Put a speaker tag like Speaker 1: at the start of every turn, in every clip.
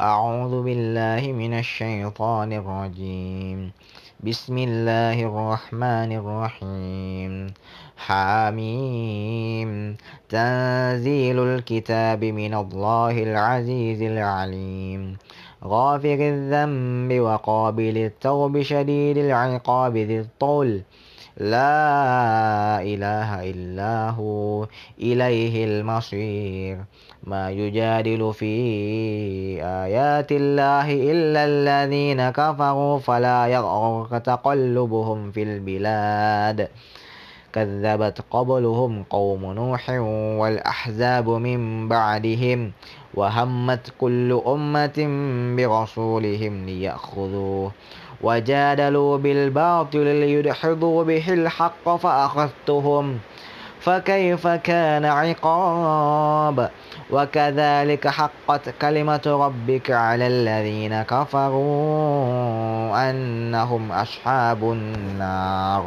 Speaker 1: أعوذ بالله من الشيطان الرجيم. بسم الله الرحمن الرحيم. حاميم تنزيل الكتاب من الله العزيز العليم. غافر الذنب وقابل التوب شديد العقاب ذي الطول. لا إله إلا هو. إليه المصير. ما يجادل في آيات الله إلا الذين كفروا فلا يغرك تقلبهم في البلاد. كذبت قبلهم قوم نوح والأحزاب من بعدهم. وهمت كل أمة برسولهم ليأخذوه وجادلوا بالباطل ليدحضوا به الحق فأخذتهم فكيف كان عقاب؟ وكذلك حقت كلمة ربك على الذين كفروا أنهم أصحاب النار.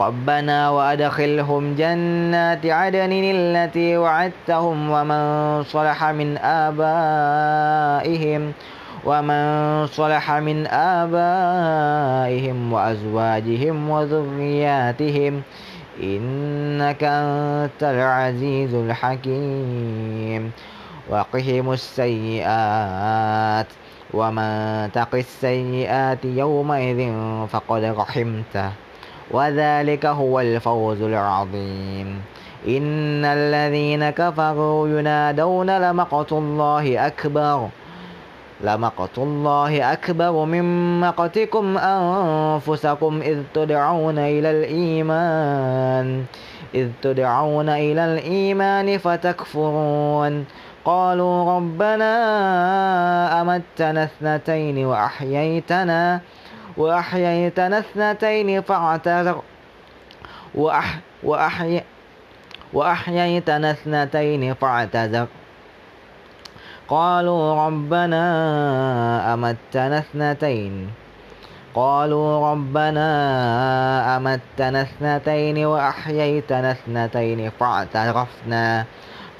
Speaker 1: ربنا وأدخلهم جنات عدن التي وعدتهم ومن صلح من آبائهم ومن صلح من آبائهم وأزواجهم وذرياتهم إنك أنت العزيز الحكيم. وقهم السيئات ومن تق السيئات يومئذ فقد رحمته. وذلك هو الفوز العظيم. إن الذين كفروا ينادون لمقت الله أكبر لمقت الله أكبر من مقتكم أنفسكم إذ تدعون إلى الإيمان إذ تدعون إلى الإيمان فتكفرون. قالوا ربنا أمتنا اثنتين وأحييتنا وأحييتنا اثنتين فاعتذر. وأح وأحي وأحييتنا اثنتين فاعتذر. قالوا ربنا أمتنا اثنتين. قالوا ربنا أمتنا اثنتين وأحييتنا اثنتين فاعترفنا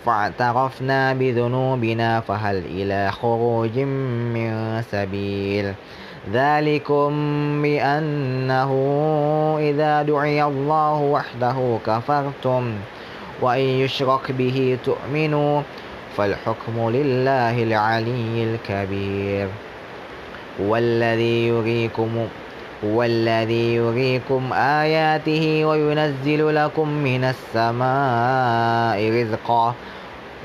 Speaker 1: فاعترفنا بذنوبنا فهل إلى خروج من سبيل؟ ذلكم بأنه إذا دعي الله وحده كفرتم وإن يشرك به تؤمنوا فالحكم لله العلي الكبير. هو الذي يريكم هو الذي يريكم آياته وينزل لكم من السماء رزقا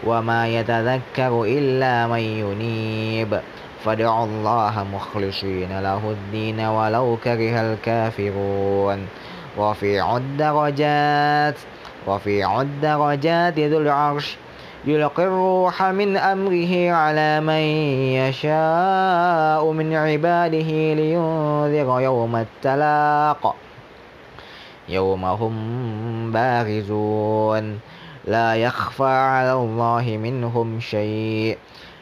Speaker 1: وما يتذكر إلا من ينيب. فادعوا الله مخلصين له الدين ولو كره الكافرون. رفيع الدرجات رفيع الدرجات ذو العرش يلقي الروح من أمره على من يشاء من عباده لينذر يوم التلاق. يوم هم بارزون. لا يخفى على الله منهم شيء.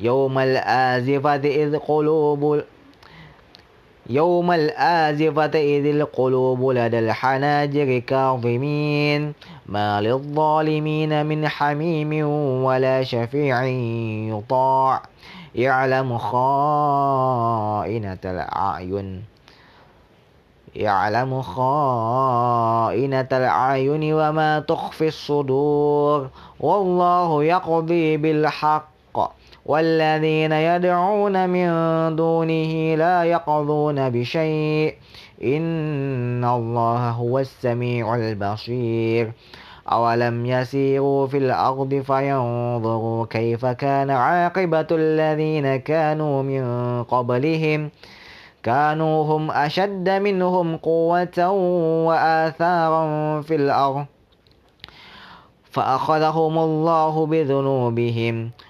Speaker 1: يوم الآزفة إذ قلوب يوم الآزفة إذ القلوب لدى الحناجر كاظمين ما للظالمين من حميم ولا شفيع يطاع. يعلم خائنة الأعين يعلم خائنة الأعين وما تخفي الصدور. والله يقضي بالحق والذين يدعون من دونه لا يقضون بشيء. إن الله هو السميع البصير. أولم يسيروا في الأرض فينظروا كيف كان عاقبة الذين كانوا من قبلهم. كانوا هم أشد منهم قوة وآثارا في الأرض. فأخذهم الله بذنوبهم.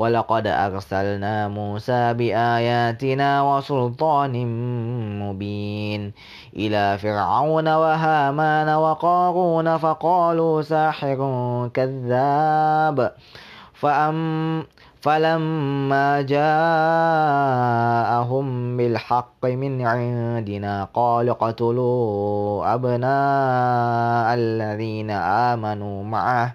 Speaker 1: ولقد أرسلنا موسى بآياتنا وسلطان مبين إلى فرعون وهامان وقارون فقالوا ساحر كذاب. فأم فلما جاءهم بالحق من عندنا قال اقتلوا أبناء الذين آمنوا معه.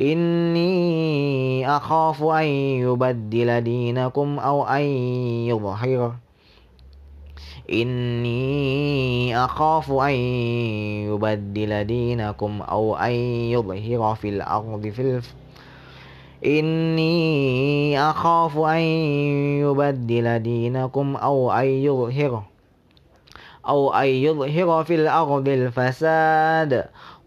Speaker 1: إني أخاف أن يبدل دينكم أو أن يظهر. إني أخاف أن يبدل دينكم أو أن يظهر في الأرض في الف. إني أخاف أن يبدل دينكم أو أن يظهر. أو أن يظهر في الأرض الفساد.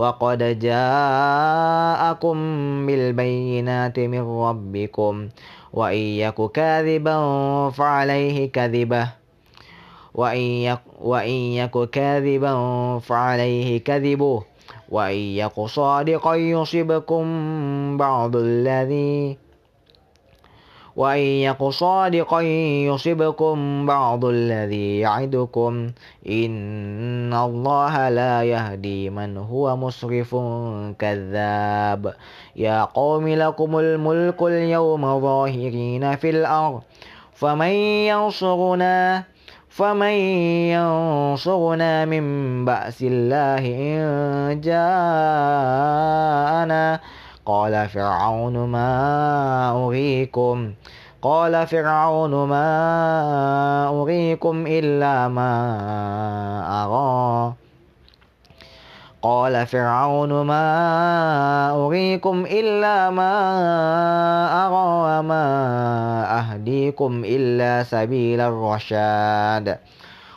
Speaker 1: وقد جاءكم بالبينات من ربكم وإن يك كاذبا فعليه كذبه وإن يك, كاذبا فعليه كذبه وإن يك صادقا يصبكم بعض الذي وإن يك صادقا يصبكم بعض الذي يعدكم. إن الله لا يهدي من هو مسرف كذاب. يا قوم لكم الملك اليوم ظاهرين في الأرض. فمن ينصرنا فمن ينصرنا من بأس الله إن جاءنا. قال فرعون ما أريكم؟ قال فرعون ما أريكم إلا ما أرى. قال فرعون ما أريكم إلا ما أرى وما أهديكم إلا سبيل الرشاد.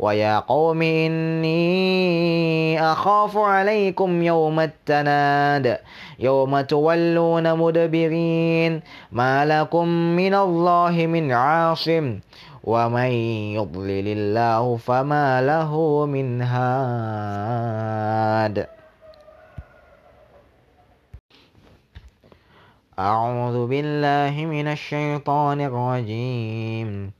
Speaker 1: ويا قوم إني أخاف عليكم يوم التناد يوم تولون مدبرين. ما لكم من الله من عاصم ومن يضلل الله فما له من هاد. أعوذ بالله من الشيطان الرجيم.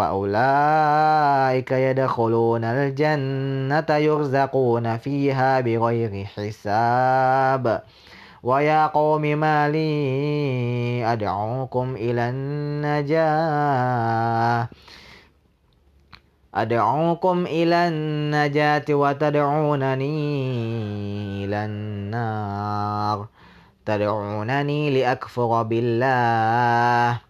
Speaker 1: فأولئك يدخلون الجنة يرزقون فيها بغير حساب. ويا قوم ما لي أدعوكم إلى النجاة. أدعوكم إلى النجاة وتدعونني إلى النار. تدعونني لأكفر بالله.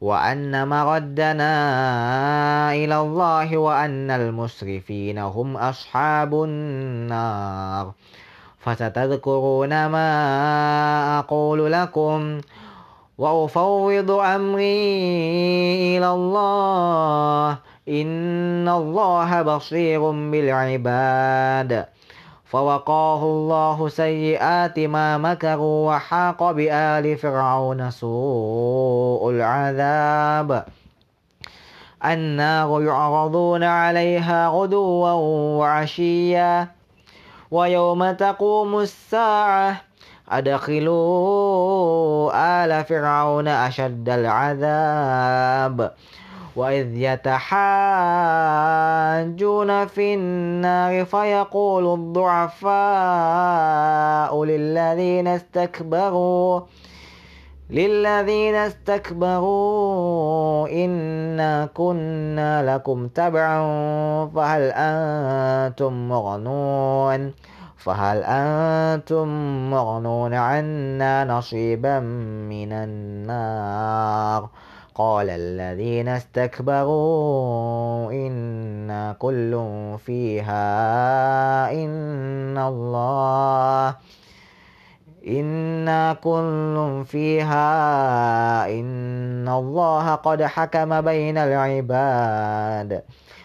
Speaker 1: وأن مردنا إلى الله وأن المسرفين هم أصحاب النار. فستذكرون ما أقول لكم وأفوض أمري إلى الله. إن الله بصير بالعباد. فوقاه الله سيئات ما مكروا وحاق بآل فرعون سوء العذاب. النار يعرضون عليها غدوا وعشيا. ويوم تقوم الساعة أدخلوا آل فرعون أشد العذاب. وإذ يتحاجون في النار فيقول الضعفاء للذين استكبروا للذين استكبروا إنا كنا لكم تبعا فهل أنتم مغنون؟ فهل أنتم مغنون عنا نصيبا من النار؟ قال الذين استكبروا إنا كل فيها إن الله إنا كل فيها إن الله قد حكم بين العباد.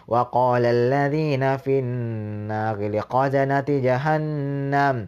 Speaker 1: وقال الذين في النار لقزنة جهنم.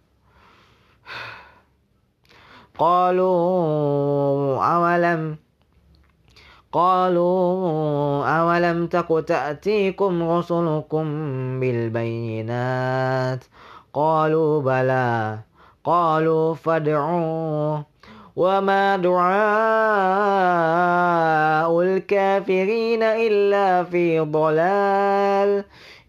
Speaker 1: قالوا أولم قالوا أولم تك تأتيكم رسلكم بالبينات قالوا بلى قالوا فادعوا وما دعاء الكافرين إلا في ضلال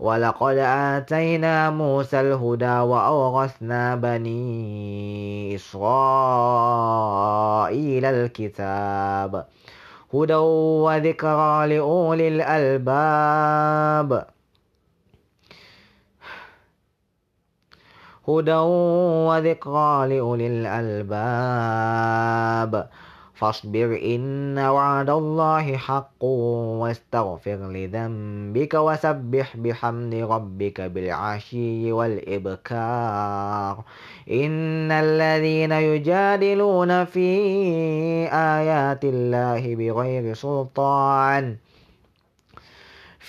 Speaker 1: ولقد آتينا موسى الهدى وأورثنا بني إسرائيل الكتاب هدى وذكرى لأولي الألباب هدى وذكرى لأولي الألباب فاصبر إن وعد الله حق واستغفر لذنبك وسبح بحمد ربك بالعشي والإبكار. إن الذين يجادلون في آيات الله بغير سلطان.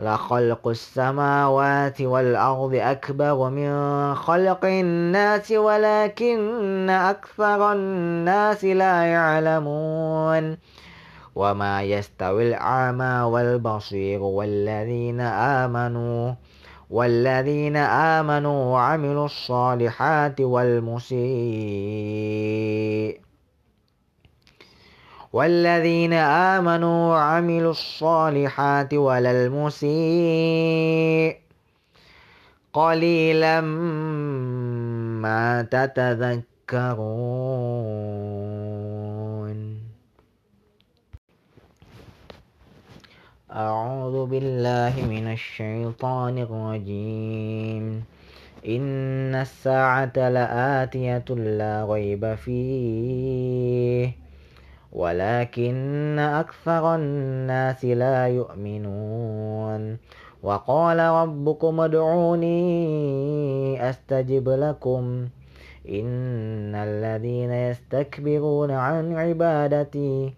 Speaker 1: لخلق السماوات والأرض أكبر من خلق الناس ولكن أكثر الناس لا يعلمون. وما يستوي الأعمى والبصير والذين آمنوا والذين آمنوا وعملوا الصالحات والمسيء. والذين آمنوا وعملوا الصالحات ولا المسيء قليلا ما تتذكرون. أعوذ بالله من الشيطان الرجيم. إن الساعة لآتية لا ريب فيه. ولكن أكثر الناس لا يؤمنون. وقال ربكم ادعوني أستجب لكم. إن الذين يستكبرون عن عبادتي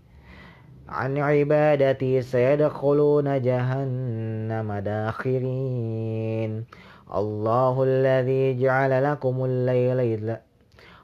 Speaker 1: عن عبادتي سيدخلون جهنم داخرين. الله الذي جعل لكم الليل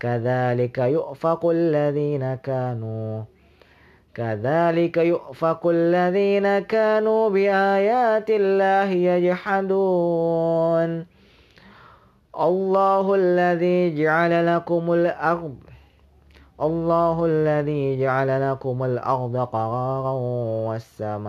Speaker 1: كذلك يؤفك الذين كانوا كذلك يؤفك الذين كانوا بآيات الله يجحدون. الله الذي جعل لكم الأرض الله الذي جعل لكم الأرض قرارا والسماء.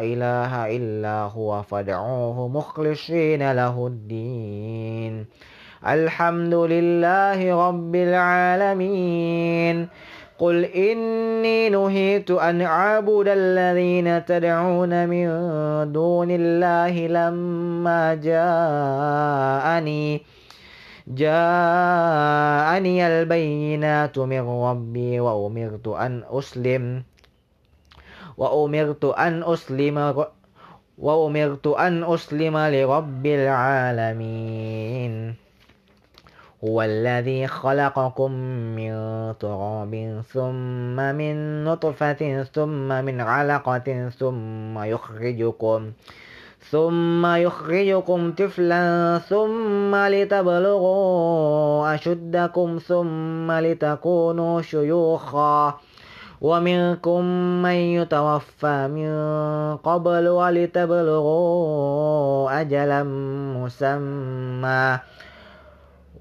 Speaker 1: إله إلا هو فادعوه مخلصين له الدين. الحمد لله رب العالمين. قل إني نهيت أن أعبد الذين تدعون من دون الله لما جاءني. جاءني البينات من ربي وأمرت أن أسلم. وأمرت أن أسلم وأمرت أن أسلم لرب العالمين. هو الذي خلقكم من تراب ثم من نطفة ثم من علقة ثم يخرجكم ثم يخرجكم طفلا ثم لتبلغوا أشدكم ثم لتكونوا شيوخا. ومنكم من يتوفى من قبل ولتبلغوا أجلا مسمى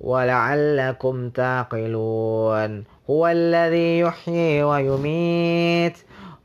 Speaker 1: ولعلكم تعقلون هو الذي يحيي ويميت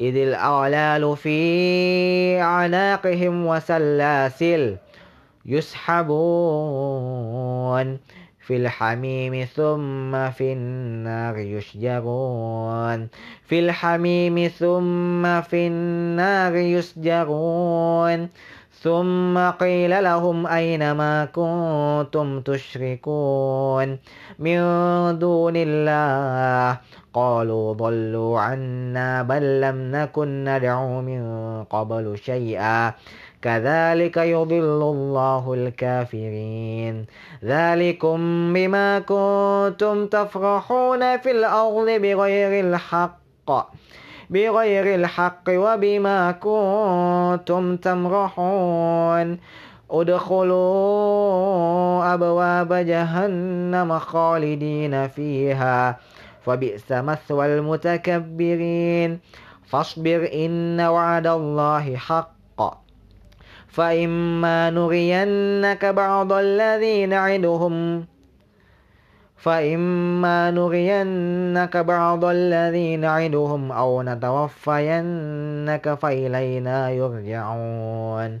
Speaker 1: إذ الأغلال في أعناقهم وسلاسل يسحبون في الحميم ثم في النار يشجرون. في الحميم ثم في النار يسجرون. ثم قيل لهم أين ما كنتم تشركون؟ من دون الله. قالوا ضلوا عنا بل لم نكن ندعو من قبل شيئا. كذلك يضل الله الكافرين. ذلكم بما كنتم تفرحون في الأرض بغير الحق بغير الحق وبما كنتم تمرحون. ادخلوا أبواب جهنم خالدين فيها. فبئس مثوى المتكبرين. فاصبر إن وعد الله حق. فإما نرينك بعض الذي نعدهم. فإما نرينك بعض الذي نعدهم أو نتوفينك فإلينا يرجعون.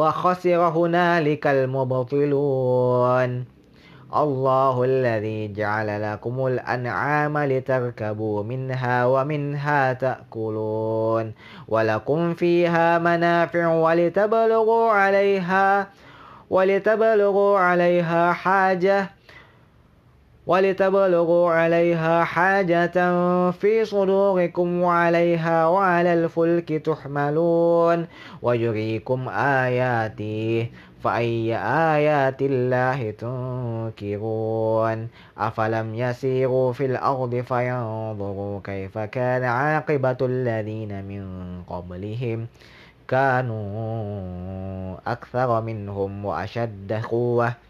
Speaker 1: وخسر هنالك المبطلون. الله الذي جعل لكم الأنعام لتركبوا منها ومنها تأكلون. ولكم فيها منافع ولتبلغوا عليها ولتبلغوا عليها حاجة ولتبلغوا عليها حاجة في صدوركم وعليها وعلى الفلك تحملون ويريكم آياته فأي آيات الله تنكرون أفلم يسيروا في الأرض فينظروا كيف كان عاقبة الذين من قبلهم كانوا أكثر منهم وأشد قوة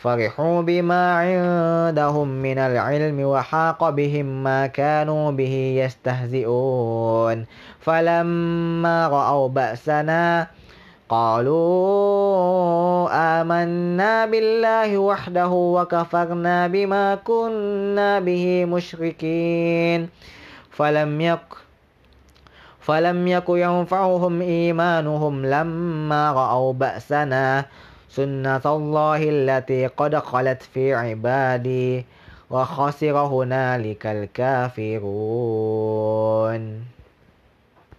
Speaker 1: فرحوا بما عندهم من العلم وحاق بهم ما كانوا به يستهزئون. فلما رأوا بأسنا قالوا آمنا بالله وحده وكفرنا بما كنا به مشركين. فلم يك فلم يك ينفعهم إيمانهم لما رأوا بأسنا سنة الله التي قد خلت في عبادي وخسر هنالك الكافرون